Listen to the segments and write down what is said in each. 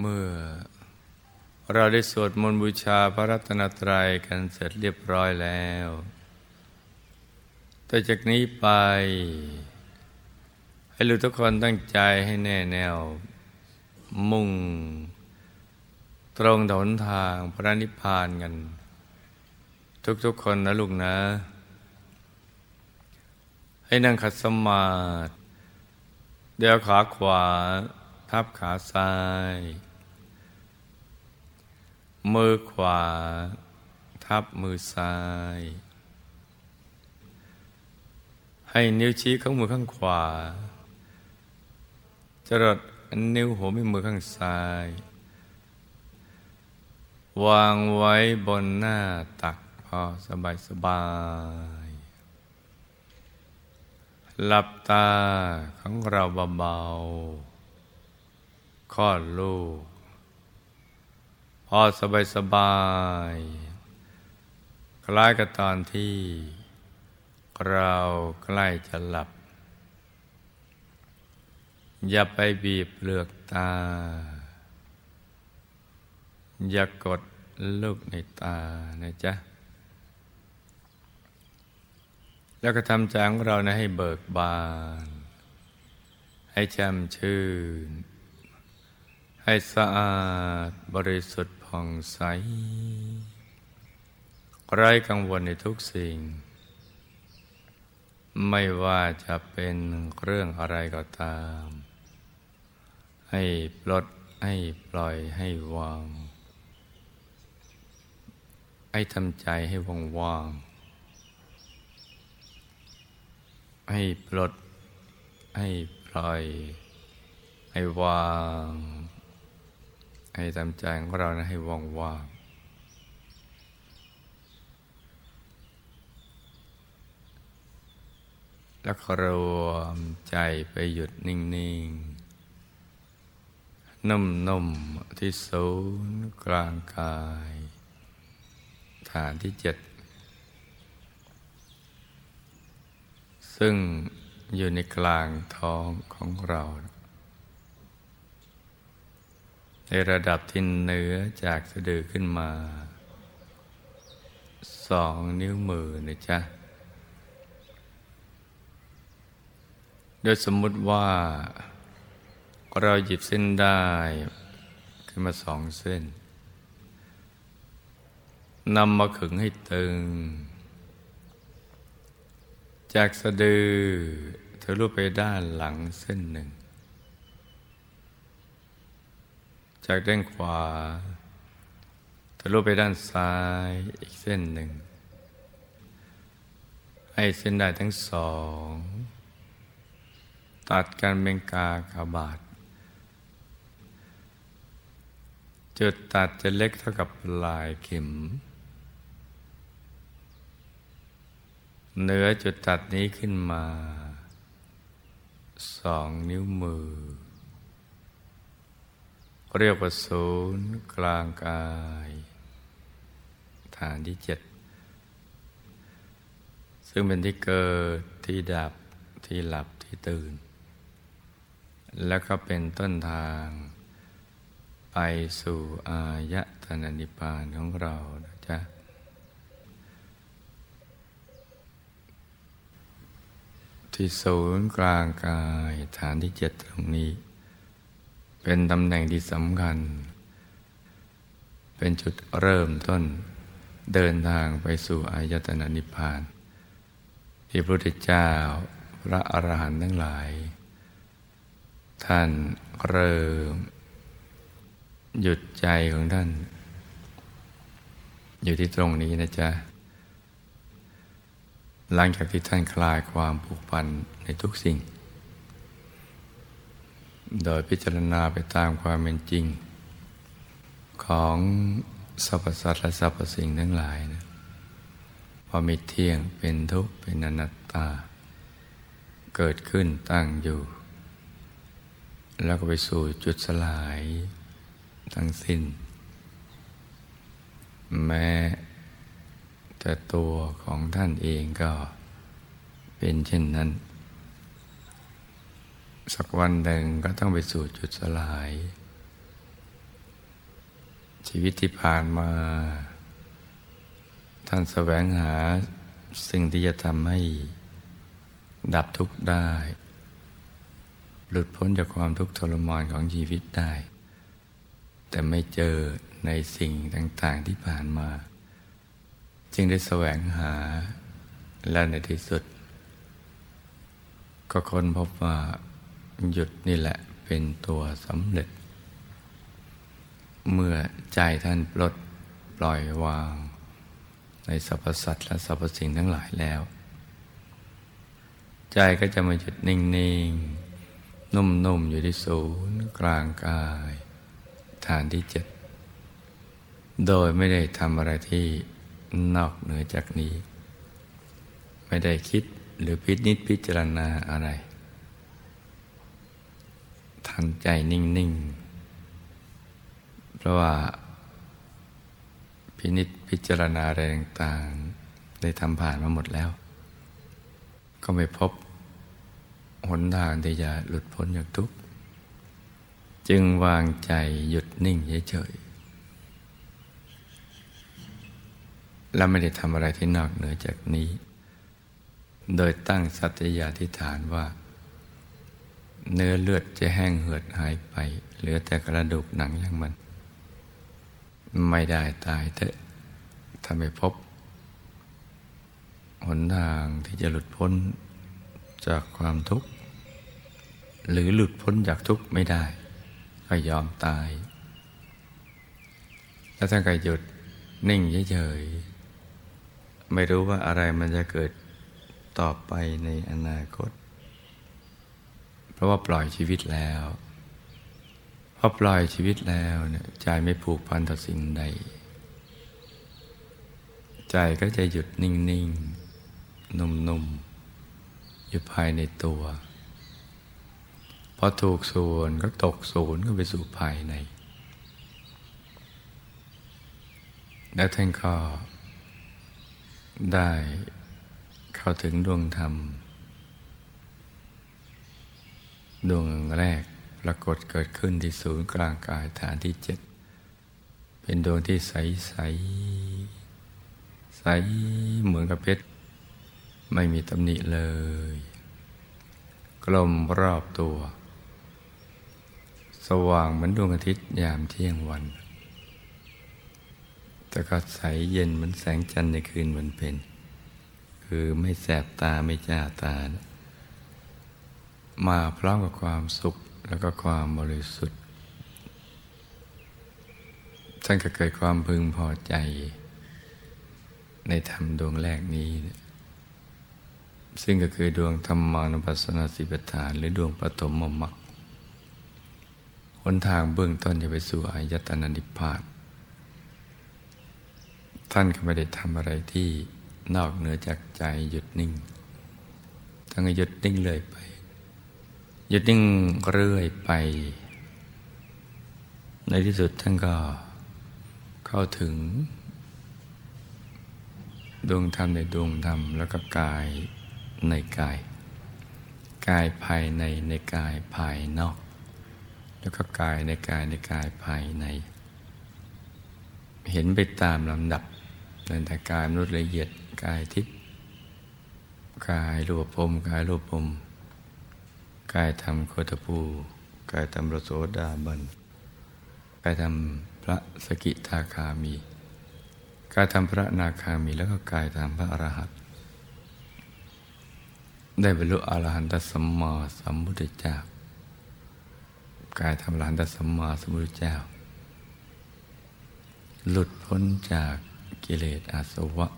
เมื่อเราได้สวดมนต์บูชาพระรัตนตรัยกันเสร็จเรียบร้อยแล้วต่อจากนี้ไป ให้ลูกทุกคนตั้งใจให้แน่แนวมุ่ง ตรงถนทางพระนิพพานกัน ทุกๆคนนะลูกนะ ให้นั่งขัดสมาธิเดี๋ยวขาขวา ทับขาซ้าย มือขวา ทับมือซ้าย ให้นิ้วชี้ข้างมือข้างขวา จรดนิ้วหัวแม่มือข้างซ้าย วางไว้บนหน้าตักพอสบายสบายหลับตาของเราเบาๆคลอดลูก พอสบายสบายคล้ายกับตอนที่เราใกล้จะหลับ อย่าไปบีบเปลือกตา อย่ากดลูกในตานะจ๊ะ แล้วก็ทำใจของเรานะให้เบิกบาน ให้แจ่มชื่น ให้สะอาดบริสุทธิ์ ผ่องใสไร้กังวลในทุกสิ่ง ไม่ว่าจะเป็นเรื่องอะไรก็ตาม ให้ปลดให้ปล่อยให้วาง ให้ทำใจให้ว่างว่างให้ปลดให้ปล่อย ให้วาง ให้ทำใจของเรานะให้ว่างว่างแล้วก็รวมใจไปหยุดนิ่ง ๆ นุ่ม ๆ ที่ศูนย์กลางกาย ฐานที่เจ็ด ซึ่งอยู่ในกลางท้องของเรา ในระดับที่เหนือจากสะดือขึ้นมาสองนิ้วมือนะจ๊ะ โดยสมมุติว่า เราหยิบเส้นได้ขึ้นมาสองเส้นนำมาขึงให้ตึง จากสะดือทะลุไปด้านหลังเส้นหนึ่ง จากด้านขวาทะลุไปด้านซ้ายอีกเส้นหนึ่ง ให้เส้นได้ทั้งสอง ตัดกันเป็นกากบาท จุดตัดจะเล็กเท่ากับลายเข็ม เหนือจุดตัดนี้ขึ้นมา สองนิ้วมือ เรียกว่าศูนย์กลางกาย ฐานที่เจ็ดซึ่งเป็นที่เกิดที่ดับที่หลับที่ตื่น แล้วก็เป็นต้นทาง ไปสู่อายตนะนิพพานของเรานะจ๊ะที่ศูนย์กลางกายฐานที่เจ็ดตรงนี้ เป็นตำแหน่งที่สำคัญ เป็นจุดเริ่มต้นเดินทางไปสู่อายตนะนิพพาน ที่พระพุทธเจ้าพระอรหันต์ทั้งหลาย ท่านเริ่ม หยุดใจของท่าน อยู่ที่ตรงนี้นะจ๊ะ หลังจากที่ท่านคลายความผูกพันในทุกสิ่ง โดยพิจารณาไปตามความเป็นจริง ของสรรพสัตว์และสรรพสิ่งทั้งหลายนะว่ามีเที่ยงเป็นทุกข์เป็นอนัตตา เกิดขึ้นตั้งอยู่ แล้วก็ไปสู่จุดสลายทั้งสิ้น แม้แต่ตัวของท่านเองก็เป็นเช่นนั้น สักวันหนึ่งก็ต้องไปสู่จุดสลาย ชีวิตที่ผ่านมา ท่านแสวงหาสิ่งที่จะทำให้ดับทุกข์ได้ หลุดพ้นจากความทุกข์ทรมานของชีวิตได้ แต่ไม่เจอในสิ่งต่าง ๆที่ผ่านมา จึงได้แสวงหาและในที่สุด ก็ค้นพบว่า หยุดนี่แหละเป็นตัวสำเร็จ เมื่อใจท่านปลดปล่อยวาง ในสรรพสัตว์และสรรพสิ่งทั้งหลายแล้ว ใจก็จะมาหยุดนิ่ง ๆ นุ่ม ๆ อยู่ที่ศูนย์กลางกาย ฐานที่เจ็ดโดยไม่ได้ทำอะไรที่นอกเหนือจากนี้ ไม่ได้คิดหรือพิจิตพิจารณาอะไร ทันใจนิ่ง ๆ เพราะว่า พินิจพิจารณาอะไรต่างๆ ได้ทำผ่านมาหมดแล้ว ก็ไม่พบหนทางที่จะหลุดพ้นจากทุกข์จึงวางใจหยุดนิ่งเฉยๆและไม่ได้ทำอะไรที่นอกเหนือจากนี้ โดยตั้งสัตยาธิฐานว่า เนื้อเลือดจะแห้งเหือดหายไป เหลือแต่กระดูกหนังอย่างมัน ไม่ได้ตายเถอะถ้าไม่พบ หนทางที่จะหลุดพ้นจากความทุกข์ หรือหลุดพ้นจากทุกข์ไม่ได้ ก็ยอมตาย แล้วท่านก็หยุดนิ่งเฉยๆไม่รู้ว่าอะไรมันจะเกิดต่อไปในอนาคต ราะว่าปล่อยชีวิตแล้วพอปล่อยชีวิตแล้วเนี่ยใจไม่ผูกพันต่อสิ่งใด ใจก็จะหยุดนิ่งๆนุ่มๆอยู่ภายในตัวพอถูกส่วนก็ตกศูนย์ก็ไปสู่ภายใน แล้วท่านก็ได้เข้าถึงดวงธรรม ดวงแรกปรากฏเกิดขึ้นที่ศูนย์กลางกายฐานที่เจ็ดเป็นดวงที่ใสใสใสเหมือนกับเพชรไม่มีตำหนิเลย กลมรอบตัว สว่างเหมือนดวงอาทิตย์ยามเที่ยงวัน แต่ก็ใสเย็นเหมือนแสงจันทร์ในคืนวันเพ็ญคือไม่แสบตาไม่จ้าตานะ มาพร้อมกับความสุขแล้วก็ความบริสุทธิ์ ท่านก็เกิดความพึงพอใจ ในธรรมดวงแรกนี้ ซึ่งก็คือดวงธรรมานุปัสสนาสิบฐาน หรือดวงปฐมมมรรคหนทางเบื้องต้นจะไปสู่อายตนะนิพพานท่านก็ไม่ได้ทำอะไรที่นอกเหนือจากใจหยุดนิ่งทั้งหยุดนิ่งเลยไป หยุดนิ่งเรื่อยไป ในที่สุดท่านก็เข้าถึง ดวงธรรมในดวงธรรม แล้วก็กายในกาย กายภายในในกายภายนอก แล้วก็กายในกายในกายภายใน เห็นไปตามลำดับตั้งแต่กายมนุษย์ละเอียดกายทิพย์กายรูปภพกายรูปภพ กายธรรมโคตภูกายธรรมรโสดาบันกายธรรมพระสกิทาคามี กายธรรมพระนาคามีแล้วก็กายธรรมพระอรหันต์ได้บรรลุอรหันตสัมมาสัมพุทธเจ้า กายธรรมอรหันตสัมมาสัมพุทธเจ้า หลุดพ้นจากกิเลสอาสวะ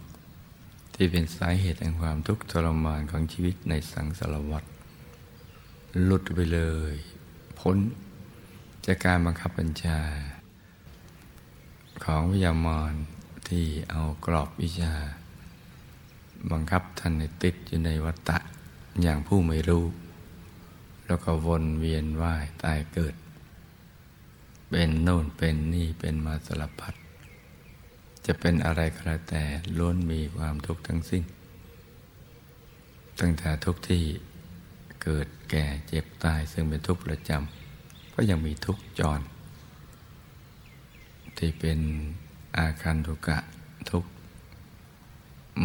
ที่เป็นสาเหตุแห่งความทุกข์ทรมานของชีวิตในสังสารวัฏ หลุดไปเลย พ้นจากการบังคับบัญชา ของวิญญามรที่เอากรอบวิชา บังคับท่านในติดอยู่ในวัฏฏะอย่างผู้ไม่รู้ แล้วก็วนเวียนว่ายตายเกิด เป็นโน่นเป็นนี่เป็นมาสลับพัดจะเป็นอะไรก็แล้วแต่ล้วนมีความทุกข์ทั้งสิ้น ตั้งแต่ทุกที่ เกิดแก่เจ็บตายซึ่งเป็นทุกข์ประจำก็ยังมีทุกข์จร ที่เป็นอาการทุกะทุก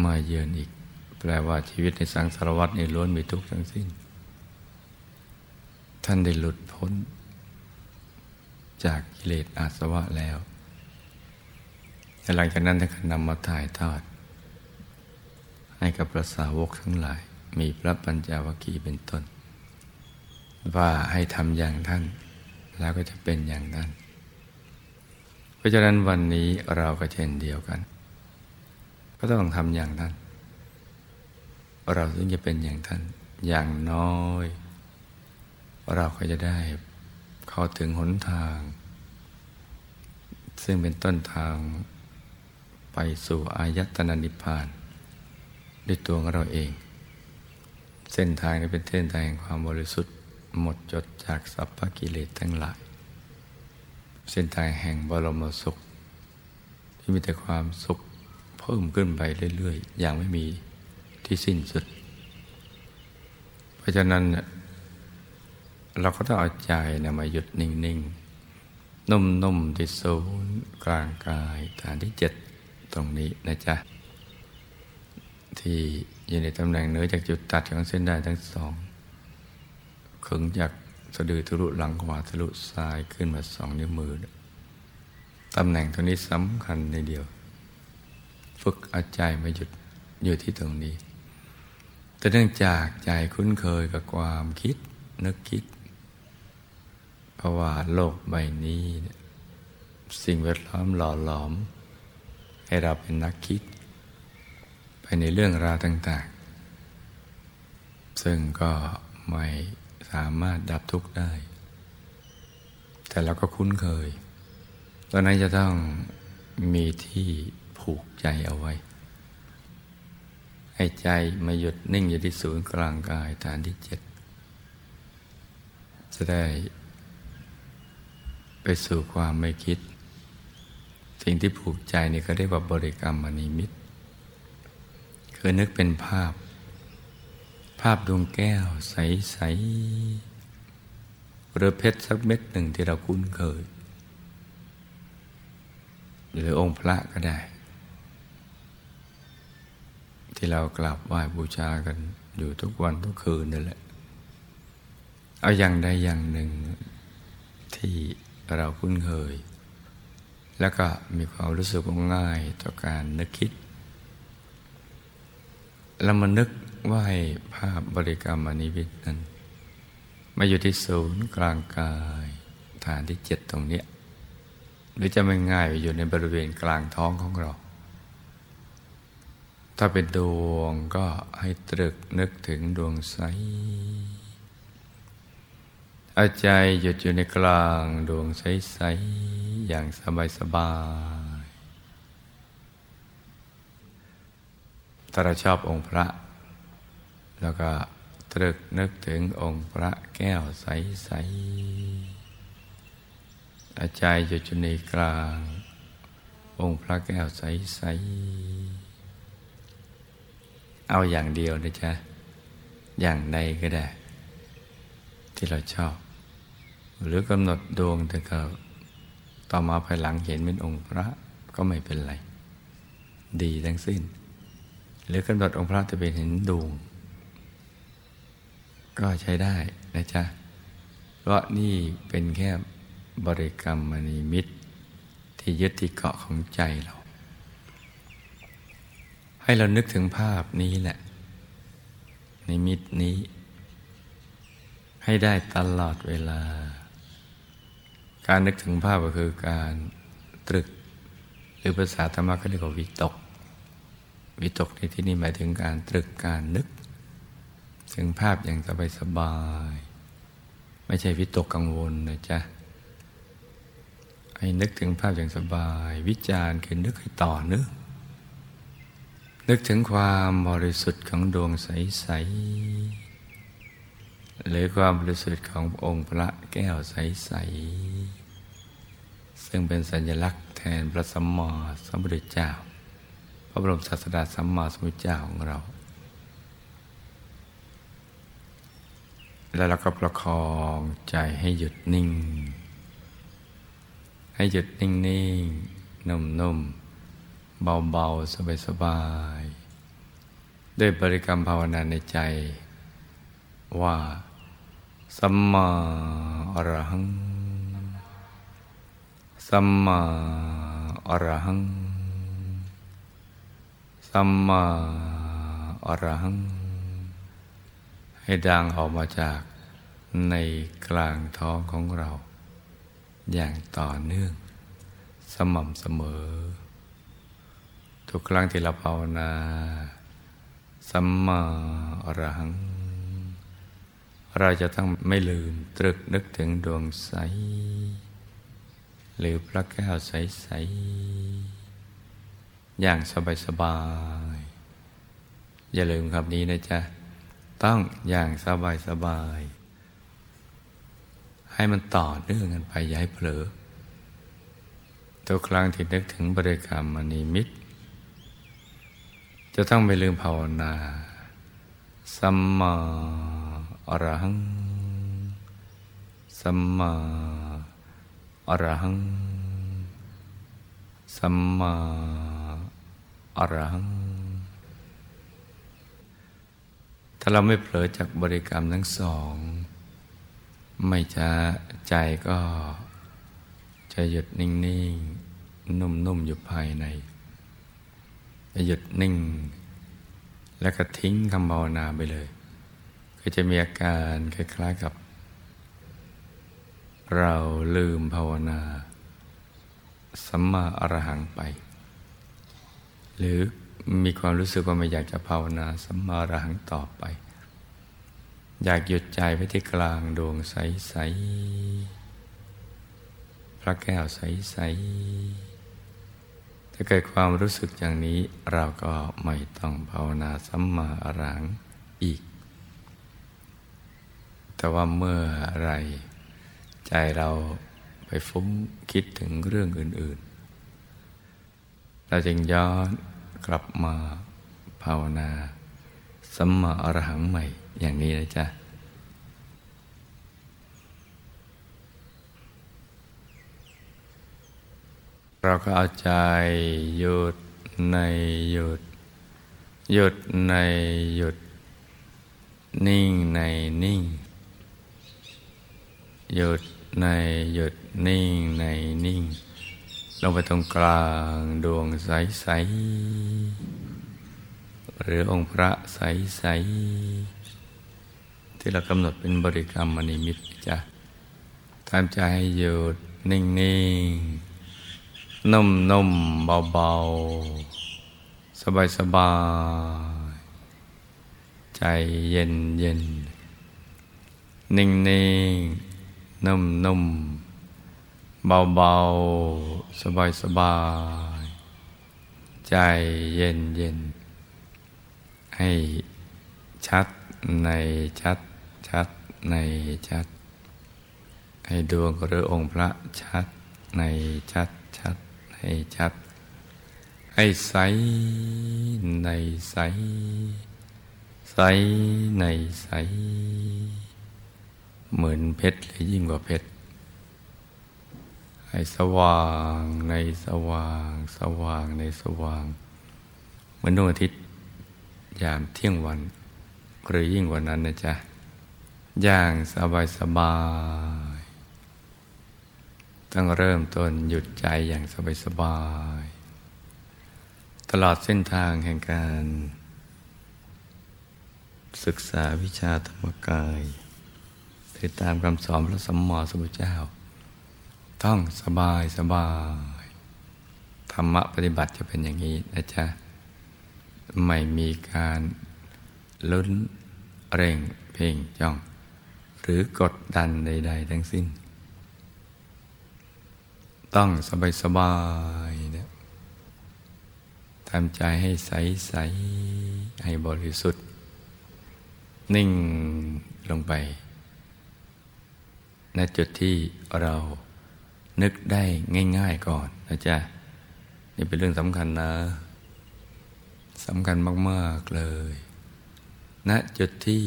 มาเยือนอีก แปลว่าชีวิตในสังสารวัฏในล้วนมีทุกข์ทั้งสิ้น ท่านได้หลุดพ้น จากกิเลสอาสวะแล้วแต่หลังจากนั้นท่านก็นำมาถ่ายทอดให้กับพระสาวกทั้งหลาย มีพระปัญจวัคคีย์เป็นต้น ว่าให้ทำอย่างท่าน แล้วก็จะเป็นอย่างนั้น เพราะฉะนั้นวันนี้เราก็เช่นเดียวกัน ก็ต้องทำอย่างท่าน เราถึงจะเป็นอย่างท่าน อย่างน้อย เราก็จะได้เข้าถึงหนทาง ซึ่งเป็นต้นทางไปสู่อายตนะนิพพาน ด้วยตัวของเราเอง เส้นทางนี้เป็นเส้นทางแห่งความบริสุทธิ์หมดจดจากสัพพกิเลสทั้งหลาย เส้นทางแห่งบรมสุข ที่มีแต่ความสุขเพิ่มขึ้นไปเรื่อยๆ อย่างไม่มีที่สิ้นสุด เพราะฉะนั้นเราก็ต้องเอาใจนะมาหยุดนิ่งๆ นุ่มๆที่ศูนย์กลางกายฐานที่เจ็ดตรงนี้นะจ๊ะ ที่ อยู่ในตำแหน่งเหนือจากจุดตัดของเส้นได้ทั้งสองขึงจากสะดือทะลุหลังขวาทะลุซ้ายขึ้นมาสองนิ้วมือ ตำแหน่งตรงนี้สำคัญในเดียว ฝึกอาใจมาหยุดอยู่ที่ตรงนี้ แต่เนื่องจากใจคุ้นเคยกับความคิดนึกคิดเพราะว่าโลกใบนี้ สิ่งแวดล้อมหล่อหลอม ให้เราเป็นนักคิด ในเรื่องราวต่าง ๆ ซึ่งก็ไม่สามารถดับทุกข์ได้ แต่เราก็คุ้นเคยตอนนั้นจะต้องมีที่ผูกใจเอาไว้ ให้ใจมาหยุดนิ่งอยู่ที่ศูนย์กลางกายฐานที่เจ็ดจะได้ไปสู่ความไม่คิด สิ่งที่ผูกใจนี่เขาเรียกว่าบริกรรมมณีมิตร คือนึกเป็นภาพ ภาพดวงแก้วใส ๆ หรือเพชรสักเม็ดหนึ่งที่เราคุ้นเคย หรือองค์พระก็ได้ ที่เรากราบไหว้บูชากันอยู่ทุกวันทุกคืนนั่นแหละ เอาอย่างใดอย่างหนึ่งที่เราคุ้นเคย แล้วก็มีความรู้สึกง่ายต่อการนึกคิด แล้วมานึกว่าให้ภาพบริกรรมอนิวิตนั้นมาอยู่ที่ศูนย์กลางกาย ฐานที่เจ็ดตรงนี้หรือจะไม่ง่ายอยู่ในบริเวณกลางท้องของเรา ถ้าเป็นดวงก็ให้ตรึกนึกถึงดวงใสเอาใจหยุดอยู่ในกลางดวงใส ๆ อย่างสบาย ๆ ถ้าเราชอบองค์พระ แล้วก็ตรึกนึกถึงองค์พระแก้วใสๆอาใจหยุดอยู่ในกลาง องค์พระแก้วใสๆเอาอย่างเดียวนะจ๊ะ อย่างใดก็ได้ ที่เราชอบ หรือกำหนดดวงแต่ก็ต่อมาภายหลังเห็นเป็นองค์พระก็ไม่เป็นไร ดีทั้งสิ้น หรือกำหนดองค์พระจะเป็นเห็นดวง ก็ใช้ได้นะจ๊ะ เพราะนี่เป็นแค่บริกรรมมณีมิตร ที่ยึดที่เกาะของใจเรา ให้เรานึกถึงภาพนี้แหละ นิมิตนี้ ให้ได้ตลอดเวลา การนึกถึงภาพก็คือการตรึก หรือภาษาธรรมะเขาเรียกว่าวิตก วิตกในที่นี้หมายถึงการตรึกการนึก ถึงภาพอย่างสบายสบาย ไม่ใช่วิตกกังวลนะจ๊ะ ให้นึกถึงภาพอย่างสบาย วิจารณ์คือนึกให้ต่อเนื่องนึกถึงความบริสุทธิ์ของดวงใส ๆ หรือความบริสุทธิ์ขององค์พระแก้วใส ๆ ซึ่งเป็นสัญลักษณ์แทนพระสัมมาสัมพุทธเจ้า ระบรมศาสดาสัมมาสัมพุทธเจ้าของเรา แล้วเราก็ประคองใจให้หยุดนิ่ง ให้หยุดนิ่งๆนุ่มๆเบาๆสบายๆด้วยบริกรรมภาวนาในใจ ว่า สัมมาอรหัง สัมมาอรหัง สัมมาอรหัง ให้ดังออกมาจากในกลางท้องของเรา อย่างต่อเนื่อง สม่ำเสมอ ทุกครั้งที่เราภาวนา สัมมาอรหัง เราจะต้องไม่ลืมตรึกนึกถึงดวงใส หรือพระแก้วใส ๆ อย่างสบายๆ อย่าลืมคำนี้นะจ๊ะ ต้องอย่างสบายๆ ให้มันต่อเนื่องกันไป อย่าให้เผลอ ทุกครั้งที่นึกถึงบริกรรมมณีมิตรจะต้องไม่ลืมภาวนา สัมมาอรหัง สัมมาอรหัง สัมมา อรหัง ถ้าเราไม่เผลอจากบริกรรมทั้งสอง ไม่จะใจก็จะหยุดนิ่งๆ นุ่มๆ อยู่ภายใน จะหยุดนิ่ง แล้วก็ทิ้งคำภาวนาไปเลยก็จะมีอาการคล้ายๆกับ เราลืมภาวนาสัมมาอรหังไป หรือมีความรู้สึกว่าไม่อยากจะภาวนาสัมมาอรหังต่อไป อยากหยุดใจไว้ที่กลางดวงใส ๆ พระแก้วใส ๆ ถ้าเกิดความรู้สึกอย่างนี้เราก็ไม่ต้องภาวนาสัมมาอรังอีก แต่ว่าเมื่อไรใจเราไปฟุ้งคิดถึงเรื่องอื่น ๆ เราจึงย้อน กลับมาภาวนาสัมมาอรหังใหม่อย่างนี้นะจ๊ะเราก็เอาใจหยุดในหยุด หยุดในหยุด นิ่งในนิ่ง หยุดในหยุดนิ่งในนิ่ง ลงไปตรงกลางดวงใส ๆ หรือองค์พระใส ๆ ที่เรากำหนดเป็นบริกรรมมณีมิตรจ้ะทำใจให้หยุดนิ่ง ๆ นุ่ม ๆ เบา ๆ สบาย ๆ ใจเย็นเย็นนิ่ง ๆ นุ่ม ๆ เบาๆ สบายๆ ใจเย็นเย็น ให้ชัดในชัดชัดในชัด ให้ดวงหรือองค์พระชัดในชัดชัดในชัด ให้ใสในใส ใสในใส เหมือนเพชรหรือยิ่งกว่าเพชร ให้สว่างในสว่าง สว่างในสว่าง เหมือนดวงอาทิตย์ ยามเที่ยงวัน หรือยิ่งกว่านั้นนะจ๊ะ อย่างสบายสบายต้องเริ่มต้นหยุดใจอย่างสบายสบาย ตลอดเส้นทางแห่งการ ศึกษาวิชาธรรมกายติดตามคำสอนพระสัมมาสัมพุทธเจ้า ต้องสบายสบายธรรมะปฏิบัติจะเป็นอย่างนี้นะจ๊ะ ไม่มีการลุ้นเร่งเพ่งจ้อง หรือกดดันใด ๆ ทั้งสิ้น ต้องสบายสบายนะทำใจให้ใสใสให้บริสุทธิ์ นิ่งลงไป ณจุดที่เรา นึกได้ง่าย ๆก่อนนะจ๊ะนี่เป็นเรื่องสำคัญนะสำคัญมากๆเลยณจุดที่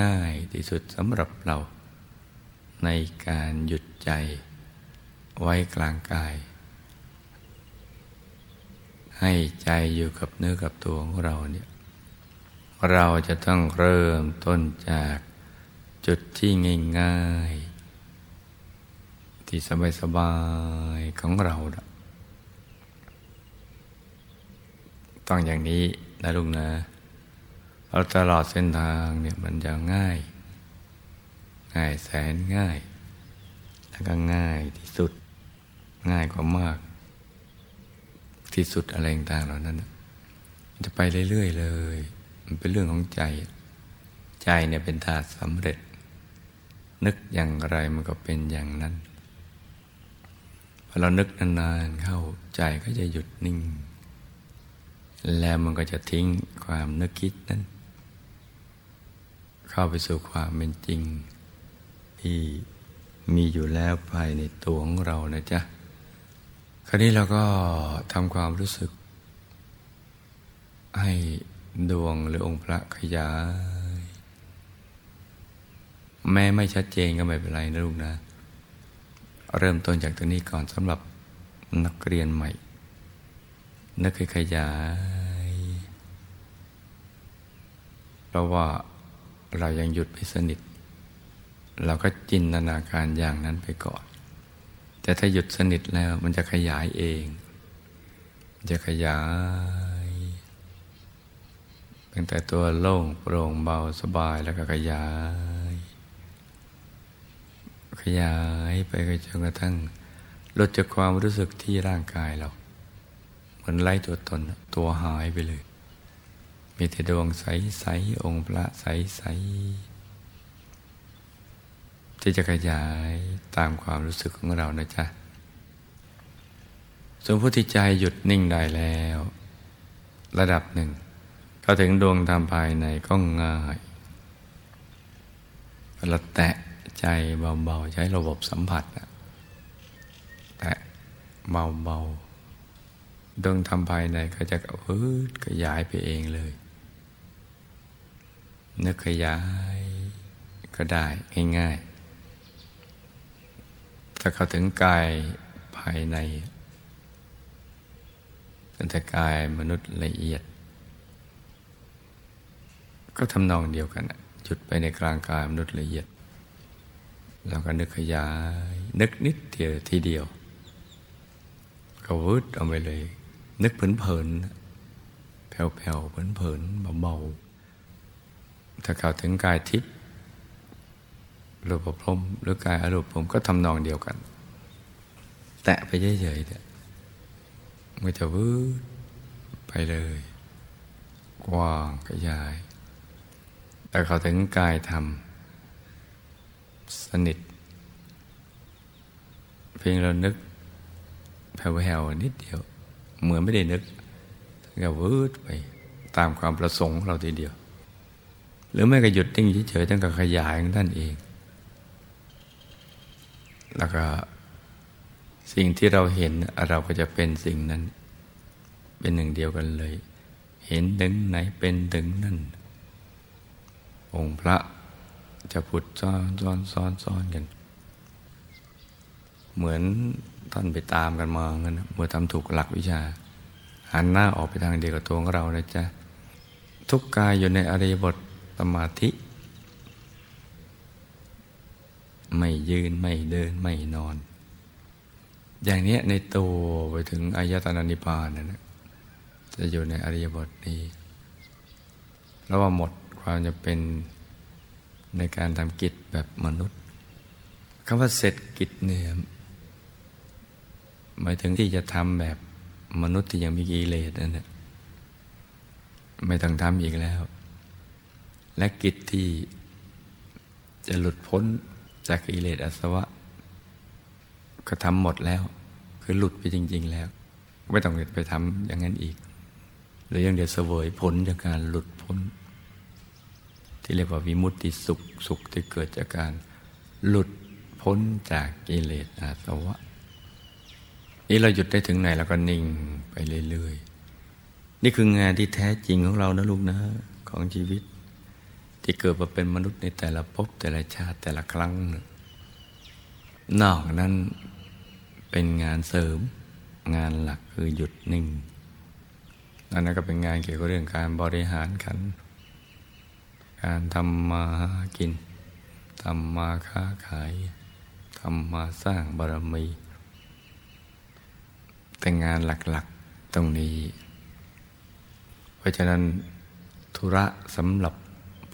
ง่ายที่สุดสำหรับเรา ในการหยุดใจไว้กลางกาย ให้ใจอยู่กับเนื้อกับตัวของเราเนี่ยเราจะต้องเริ่มต้นจากจุดที่ง่ายๆ ที่สบายๆของเรา ต้องอย่างนี้นะลุงนะเราตลอดเส้นทางเนี่ยมันจะง่าย ง่ายแสนง่าย แล้วก็ง่ายที่สุด ง่ายกว่ามาก ที่สุดอะไรต่างๆเหล่านั้นมันจะไปเรื่อยๆเลย มันเป็นเรื่องของใจ ใจเนี่ยเป็นธาตุสำเร็จ นึกอย่างไรมันก็เป็นอย่างนั้น พอเรานึกนานๆเข้าใจก็จะหยุดนิ่ง แล้วมันก็จะทิ้งความนึกคิดนั้น เข้าไปสู่ความเป็นจริง ที่มีอยู่แล้วภายในตัวของเรานะจ๊ะ คราวนี้เราก็ทำความรู้สึก ให้ดวงหรือองค์พระขยาย แม้ไม่ชัดเจนก็ไม่เป็นไรนะลูกนะ เริ่มต้นจากตัวนี้ก่อนสำหรับนักเรียนใหม่ นักขยาย เพราะว่าเรายังหยุดไม่สนิท เราก็จินตนาการอย่างนั้นไปก่อน แต่ถ้าหยุดสนิทแล้วมันจะขยายเอง จะขยายเป็นแต่ตัวโล่งโปร่งเบาสบายแล้วก็ขยาย ขยายไปจนกระทั่งลดจากความรู้สึกที่ร่างกายเรา เหมือนไล่ตัวตนตัวหายไปเลย มีแต่ดวงใสๆองค์พระใสๆที่จะขยายตามความรู้สึกของเรานะจ๊ะส่วนผู้ที่ใจหยุดนิ่งได้แล้ว ระดับหนึ่งก็ถึงดวงธรรมภายในก็ง่ายเราแตะ ใจเบาๆ ใช้ระบบสัมผัสแตะเบาๆดวงธรรมภายในก็จะเออขยายไปเองเลย นึกขยายก็ได้ง่ายๆ ถ้าเข้าถึงกายภายในตั้งแต่กายมนุษย์ละเอียด ก็ทำนองเดียวกัน จุดไปในกลางกายมนุษย์ละเอียด แล้วก็นึกขยาย นึกนิดเดียวทีเดียว ก็วืดเอาไปเลย นึกเพลินๆแผ่วๆเพลินๆเบาๆถ้าเข้าถึงกายทิพย์รูปพรมหรือกายอรูปผมก็ทำนองเดียวกัน แตะไปเฉยๆเนี่ยมันจะวืดไปเลย กว้างขยายแต่เขาถึงกายธรรม สนิท เพียงเรานึกแผ่วๆนิดเดียว เหมือนไม่ได้นึกก็วืดไปตามความประสงค์ของเราทีเดียว หรือไม่ก็หยุดนิ่งเฉยๆตั้งแต่ขยายของท่านเอง แล้วก็สิ่งที่เราเห็นเราก็จะเป็นสิ่งนั้น เป็นหนึ่งเดียวกันเลย เห็นถึงไหนเป็นถึงนั่นองค์พระ จะผุดซ้อนซ้อนซ้อนซ้อนกัน เหมือนท่านไปตามกันมาเงี้ยเมื่อทำถูกหลักวิชา หันหน้าออกไปทางเดียวกับตัวของเรานะจ๊ะ ทุกกายอยู่ในอริยบทสมาธิ ไม่ยืนไม่เดินไม่นอน อย่างนี้ในตัวไปถึงอายตนะนิพพานนะจะอยู่ในอริยบทนี้แล้วว่าหมดความจะเป็น ในการทำกิจแบบมนุษย์คำว่าเสร็จกิจเนี่ยหมายถึงที่จะทำแบบมนุษย์ที่ยังมีกิเลสนั่นแหละไม่ต้องทำอีกแล้ว และกิจที่จะหลุดพ้นจากกิเลสอาสวะ ก็ทำหมดแล้ว คือหลุดไปจริง ๆ แล้ว ไม่ต้องไปทำอย่างนั้นอีก หรือยังเดี๋ยวเสวยผลจากการหลุดพ้น ที่เรียกว่าวิมุตติสุขสุขที่เกิดจากการหลุดพ้นจากกิเลสอาสวะนี่เราหยุดได้ถึงไหนเราก็นิ่งไปเรื่อยๆ นี่คืองานที่แท้จริงของเรานะลูกนะของชีวิต ที่เกิดมาเป็นมนุษย์ในแต่ละภพแต่ละชาติแต่ละครั้ง นอกนั้นเป็นงานเสริม งานหลักคือหยุดนิ่งอันนั้นก็เป็นงานเกี่ยวกับเรื่องการบริหารขัน การทำมาหากินทำมาค้าขายทำมาสร้างบารมี แต่งานหลักๆตรงนี้ เพราะฉะนั้นธุระสำหรับ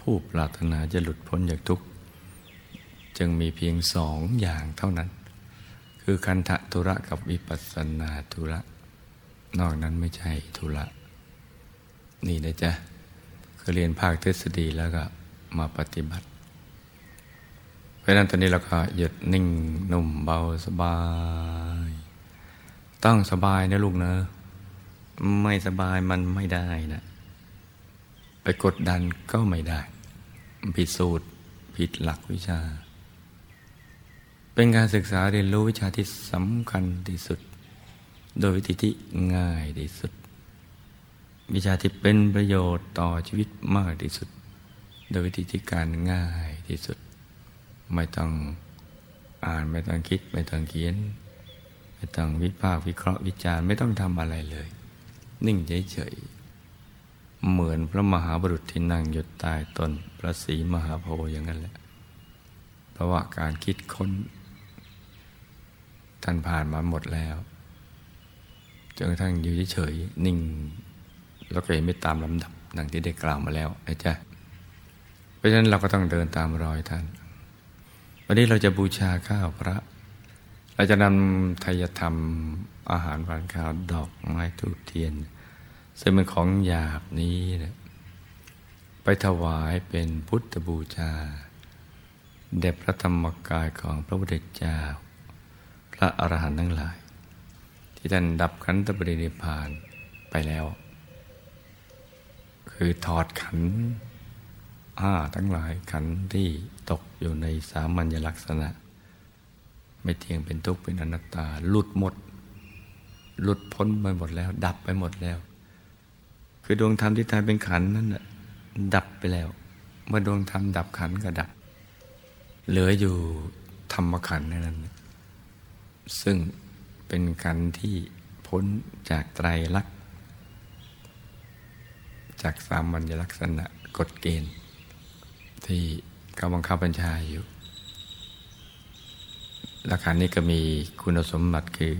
ผู้ปรารถนาจะหลุดพ้นจากทุกข์จึงมีเพียงสองอย่างเท่านั้น คือคันธะธุระกับวิปัสสนาธุระ นอกนั้นไม่ใช่ธุระ นี่นะจ๊ะ คือเรียนภาคทฤษฎีแล้วก็มาปฏิบัติ เพราะนั้นตอนนี้เราก็หยุดนิ่งนุ่มเบาสบาย ต้องสบายนะลูกเนะ ไม่สบายมันไม่ได้นะ ไปกดดันก็ไม่ได้ ผิดสูตรผิดหลักวิชา เป็นการศึกษาเรียนรู้วิชาที่สำคัญที่สุด โดยวิธีที่ง่ายที่สุด วิชาที่เป็นประโยชน์ต่อชีวิตมากที่สุด โดยวิธีที่การง่ายที่สุด ไม่ต้องอ่านไม่ต้องคิด ไม่ต้องเขียน ไม่ต้องวิพากษ์วิเคราะห์วิจารณ์ไม่ต้องทำอะไรเลย นิ่งเฉยๆเหมือนพระมหาบุรุษที่นั่งอยู่ใต้ต้นพระศรีมหาโพธิ์อย่างนั้นแหละเพราะว่าการคิดค้นท่านผ่านมาหมดแล้วจนกระทั่งอยู่เฉยๆนิ่ง แล้วก็เห็นไม่ตามลำดับดังที่ได้กล่าวมาแล้วนะจ๊ะเพราะฉะนั้นเราก็ต้องเดินตามรอยท่าน วันนี้เราจะบูชาข้าวพระ เราจะนำทายธรรมอาหารหวานข้าวดอกไม้ทูบเทียน ซึ่งเป็นของหยาบนี้นะไปถวายเป็นพุทธบูชาเด็พระธรรมกายของพระพุทธเจ้า พระอรหันต์ทั้งหลาย ที่ท่านดับขันธปรินิพานไปแล้ว คือถอดขันห้าทั้งหลายขันที่ตกอยู่ในสามัญลักษณะ ไม่เที่ยงเป็นทุกข์เป็นอนัตตา หลุดหมด หลุดพ้นไปหมดแล้ว ดับไปหมดแล้ว คือดวงธรรมที่ทายเป็นขันนั้นดับไปแล้ว เมื่อดวงธรรมดับขันก็ดับ เหลืออยู่ธรรมขันนั้น ซึ่งเป็นกันที่พ้นจากไตรลักษณ จากสามัญลักษณะกฎเกณฑ์ ที่กำบังคับบัญชาอยู่หลักฐานนี้ก็มีคุณสมบัติคือ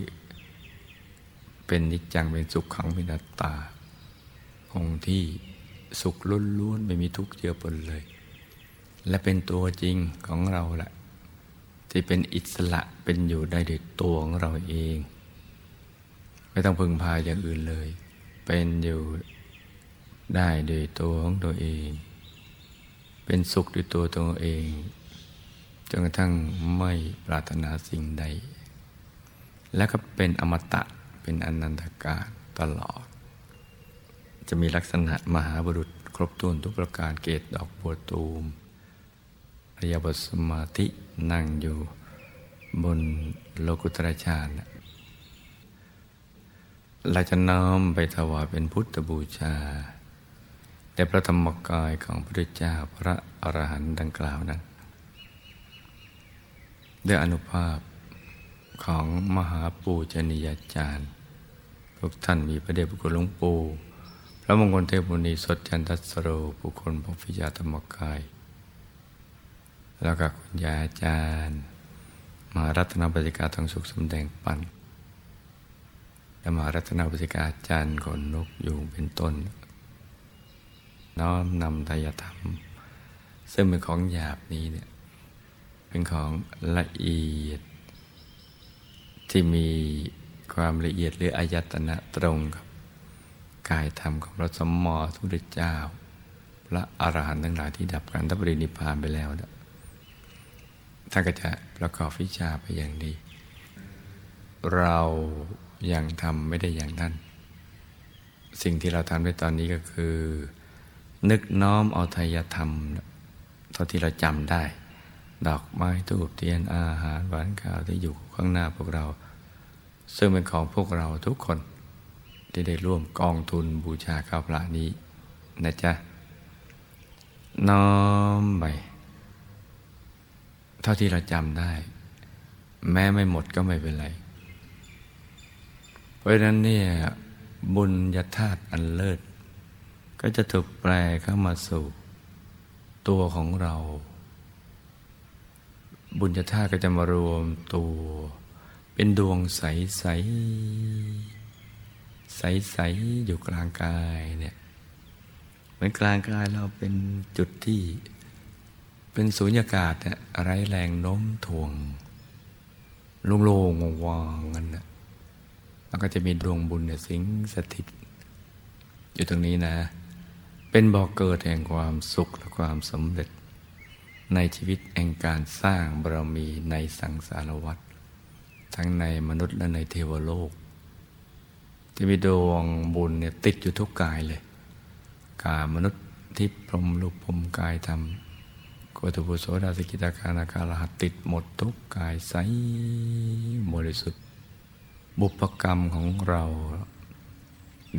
เป็นนิจจังเป็นสุขขังเป็นอัตตา คงที่สุขล้วนๆไม่มีทุกข์เจือปนเลย และเป็นตัวจริงของเราแหละที่เป็นอิสระเป็นอยู่ได้ด้วยตัวของเราเอง ไม่ต้องพึ่งพาอย่างอื่นเลย เป็นอยู่ ได้ด้วยตัวของตัวเอง เป็นสุขด้วยตัวตัวเอง จนกระทั่งไม่ปรารถนาสิ่งใด แล้วก็เป็นอมตะเป็นอนันตกาลตลอด จะมีลักษณะมหาบุรุษครบถ้วนทุกประการเกตดอกบัวตูมอริยบทสมาธินั่งอยู่บนโลกุตรชาติเราจะน้อมไปถวายเป็นพุทธบูชา ในพระธรรมกายของพระพุทธเจ้าพระอรหันต์ดังกล่าวนั้นด้วยอนุภาพของมหาปูชนียาจารย์ทุกท่านมีพระเดชพระคุณหลวงปู่พระมงคลเทพบุณีสดจันทสโรบุคคลพระพิยาธรรมกาย แล้วก็คุณยาอาจารย์มารัตนบริกาทองสุขสมแดงปันและมารัตนบริกาอาจารย์ขนนกอยู่เป็นต้น น้อมนำทายธรรม ซึ่งเป็นของหยาบนี้เนี่ยเป็นของละเอียด ที่มีความละเอียดหรืออายตนะตรงกับกายธรรมของพระสมมอทุตเจ้า พระอรหันต์ทั้งหลายที่ดับกันทับรินิพานไปแล้วนะท่านก็จะประกอบวิชาไปอย่างดี เรายังทำไม่ได้อย่างนั้นสิ่งที่เราทำในตอนนี้ก็คือ นึกน้อมเอาทายธรรมเท่าที่เราจำได้ ดอกไม้ทูบเทียนอาหารหวานข้าวที่อยู่ข้างหน้าพวกเรา ซึ่งเป็นของพวกเราทุกคน ที่ได้ร่วมกองทุนบูชาข้าวพระนี้นะจ๊ะ น้อมไปเท่าที่เราจำได้ แม้ไม่หมดก็ไม่เป็นไร เพราะฉะนั้นเนี่ยบุญญาธาตุอันเลิศ ก็จะถูกแปลเข้ามาสู่ตัวของเรา บุญญาธาตุก็จะมารวมตัว เป็นดวงใสใสใสใสอยู่กลางกายเนี่ยเหมือนกลางกายเราเป็นจุดที่ เป็นสูญญากาศอะไรแรงโน้มถ่วงโล่งๆว่างๆกันนะแล้วก็จะมีดวงบุญเนี่ยสิงสถิตอยู่ตรงนี้นะ เป็นบ่อกเกิดแห่งความสุขและความสำเร็จ ในชีวิตแห่งการสร้างบารมีในสังสารวัฏทั้งในมนุษย์และในเทวโลกจะมีดวงบุญเนี่ยติดอยู่ทุกกายเลย กายมนุษย์ทิพพรมลุปพรมกายธรรมโกตุปุโสดาสกิตาคานาคาลหัตติดหมดทุกกายใสบริสุทธิ์ บุพกรรมของเรา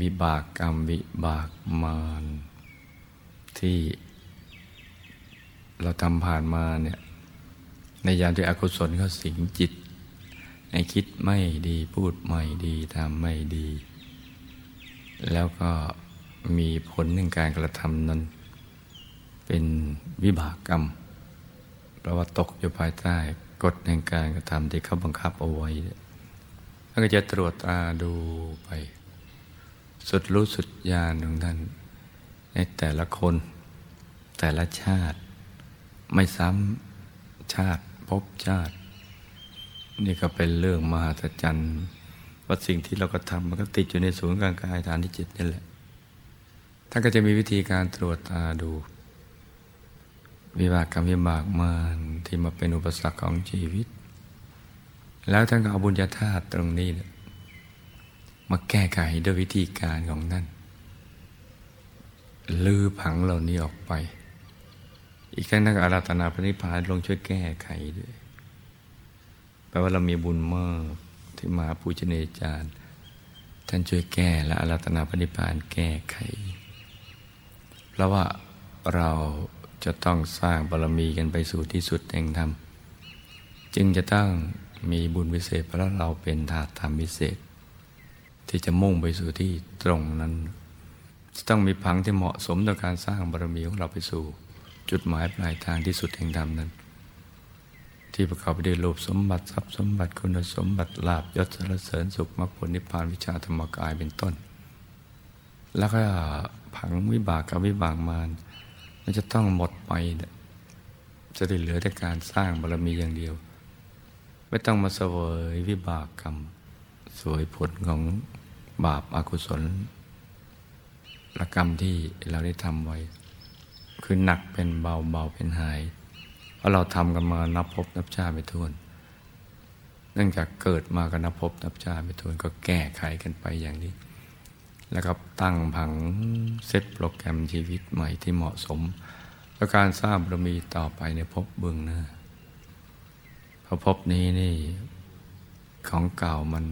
วิบากกรรมวิบากมาร ที่เราทำผ่านมาเนี่ยในยามที่อกุศลเขาสิงจิตให้คิดไม่ดีพูดไม่ดีทำไม่ดี แล้วก็มีผลในการกระทำนั้น เป็นวิบากกรรมเพราะว่าตกอยู่ภายใต้กฎแห่งการกระทำที่เขาบังคับเอาไว้แล้วก็จะตรวจตาดูไป สุดรู้สุดญาณของท่าน ในแต่ละคน แต่ละชาติ ไม่ซ้ำชาติพบชาติ นี่ก็เป็นเรื่องมหัศจรรย์ว่าสิ่งที่เราก็ทำมันก็ติดอยู่ในศูนย์กลางกายฐานที่จิตนี่แหละท่านก็จะมีวิธีการตรวจตาดู วิบากกรรมวิบากมารที่มาเป็นอุปสรรคของชีวิต แล้วท่านก็เอาบุญญาธาตุตรงนี้มาแก้ไขด้วยวิธีการของท่าน ลือผังเหล่านี้ออกไป อีกทั้งนักอาราธนาพระนิพพานลงช่วยแก้ไขด้วยแปลว่าเรามีบุญมากที่มาปูชนีจารย์ ท่านช่วยแก้และอาราธนาพระนิพพานแก้ไข เพราะว่าเราจะต้องสร้างบารมีกันไปสู่ที่สุดแห่งธรรม จึงจะต้องมีบุญวิเศษเพราะเราเป็นธาตุธรรมวิเศษ ที่จะมุ่งไปสู่ที่ตรงนั้น จะต้องมีพังที่เหมาะสมต่อการสร้างบารมีของเราไปสู่ จุดหมายปลายทางที่สุดแห่งธรรมนั้น ที่ประกอบไปด้วยรูปสมบัติทรัพย์สมบัติคุณสมบัติลาบยศสรเสริญสุขมรรคผลนิพพานวิชาธรรมกายเป็นต้น แล้วก็ผังวิบากกับวิบากมารมันจะต้องหมดไปจะได้เหลือแต่การสร้างบารมีอย่างเดียว ไม่ต้องมาเสวยวิบากกรรม สวยผลของบาปอากุศล ละกรรมที่เราได้ทำไว้ คือหนักเป็นเบาเบาเป็นหาย เพราะเราทำกันมานับพบนับชาไปทวนเนื่องจากเกิดมากันนับพบนับชาไปทวนก็แก้ไขกันไปอย่างนี้ แล้วก็ตั้งผังเซตโปรแกรมชีวิตใหม่ที่เหมาะสมและการสร้างบารมีต่อไปในภพเบื้องหน้าพระพบนี้นี่ของเก่ามัน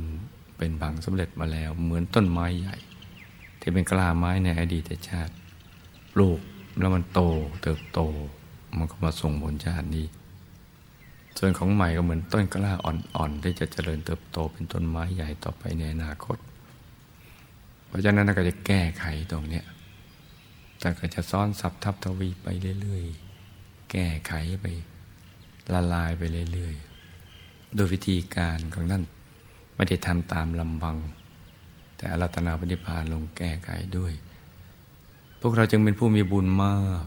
เป็นบังสำเร็จมาแล้ว เหมือนต้นไม้ใหญ่ ที่เป็นกล้าไม้ในอดีตชาติ ปลูกแล้วมันโตเติบโต มันก็มาส่งผลชาตินี้ ส่วนของใหม่ก็เหมือนต้นกล้าอ่อนๆที่จะเจริญเติบโตเป็นต้นไม้ใหญ่ต่อไปในอนาคต เพราะฉะนั้นก็จะแก้ไขตรงเนี้ยแต่ก็จะซ้อนสับทับทวีไปเรื่อยๆ แก้ไขไปละลายไปเรื่อยๆ โดยวิธีการของนั่นไม่ได้ทำตามลำพัง แต่อารัตนาปฏิพานลงแก้ไขด้วย พวกเราจึงเป็นผู้มีบุญมาก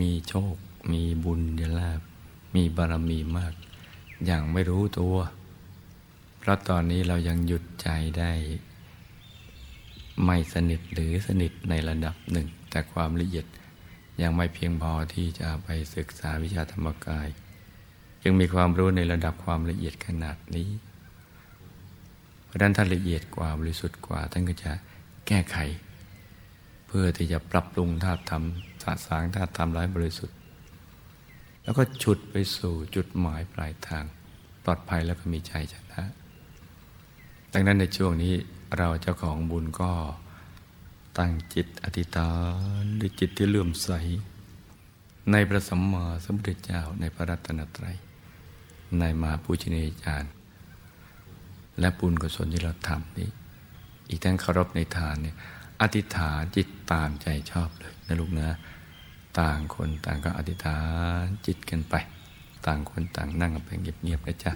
มีโชค มีบุญยลาบ มีบารมีมาก อย่างไม่รู้ตัว เพราะตอนนี้เรายังหยุดใจได้ ไม่สนิทหรือสนิทในระดับหนึ่ง แต่ความละเอียดยังไม่เพียงพอที่จะไปศึกษาวิชาธรรมกายยังมีความรู้ในระดับความละเอียดขนาดนี้ ราะนั้นท่านละเอียดกว่าบริสุทธิ์กว่า ท่านก็จะแก้ไข เพื่อที่จะปรับปรุงธาตุธรรมสะสางธาตุธรรมร้ายบริสุทธิ์ แล้วก็ฉุดไปสู่จุดหมายปลายทาง ปลอดภัยแล้วก็มีใจชนะดังนั้นในช่วงนี้เราเจ้าของบุญก็ตั้งจิตอธิษฐานด้วยจิตที่เลื่อมใส ในพระสัมมาสัมพุทธเจ้าในพระรัตนตรัย ในมาปูชนียาจารย์ และบุญกุศลที่เราทำนี้ อีกทั้งเคารพในทานเนี่ยอธิษฐานจิตตามใจชอบเลยนะลูกนะ ต่างคนต่างก็อธิษฐานจิตกันไป ต่างคนต่างนั่งกันไปเงียบๆนะจ๊ะ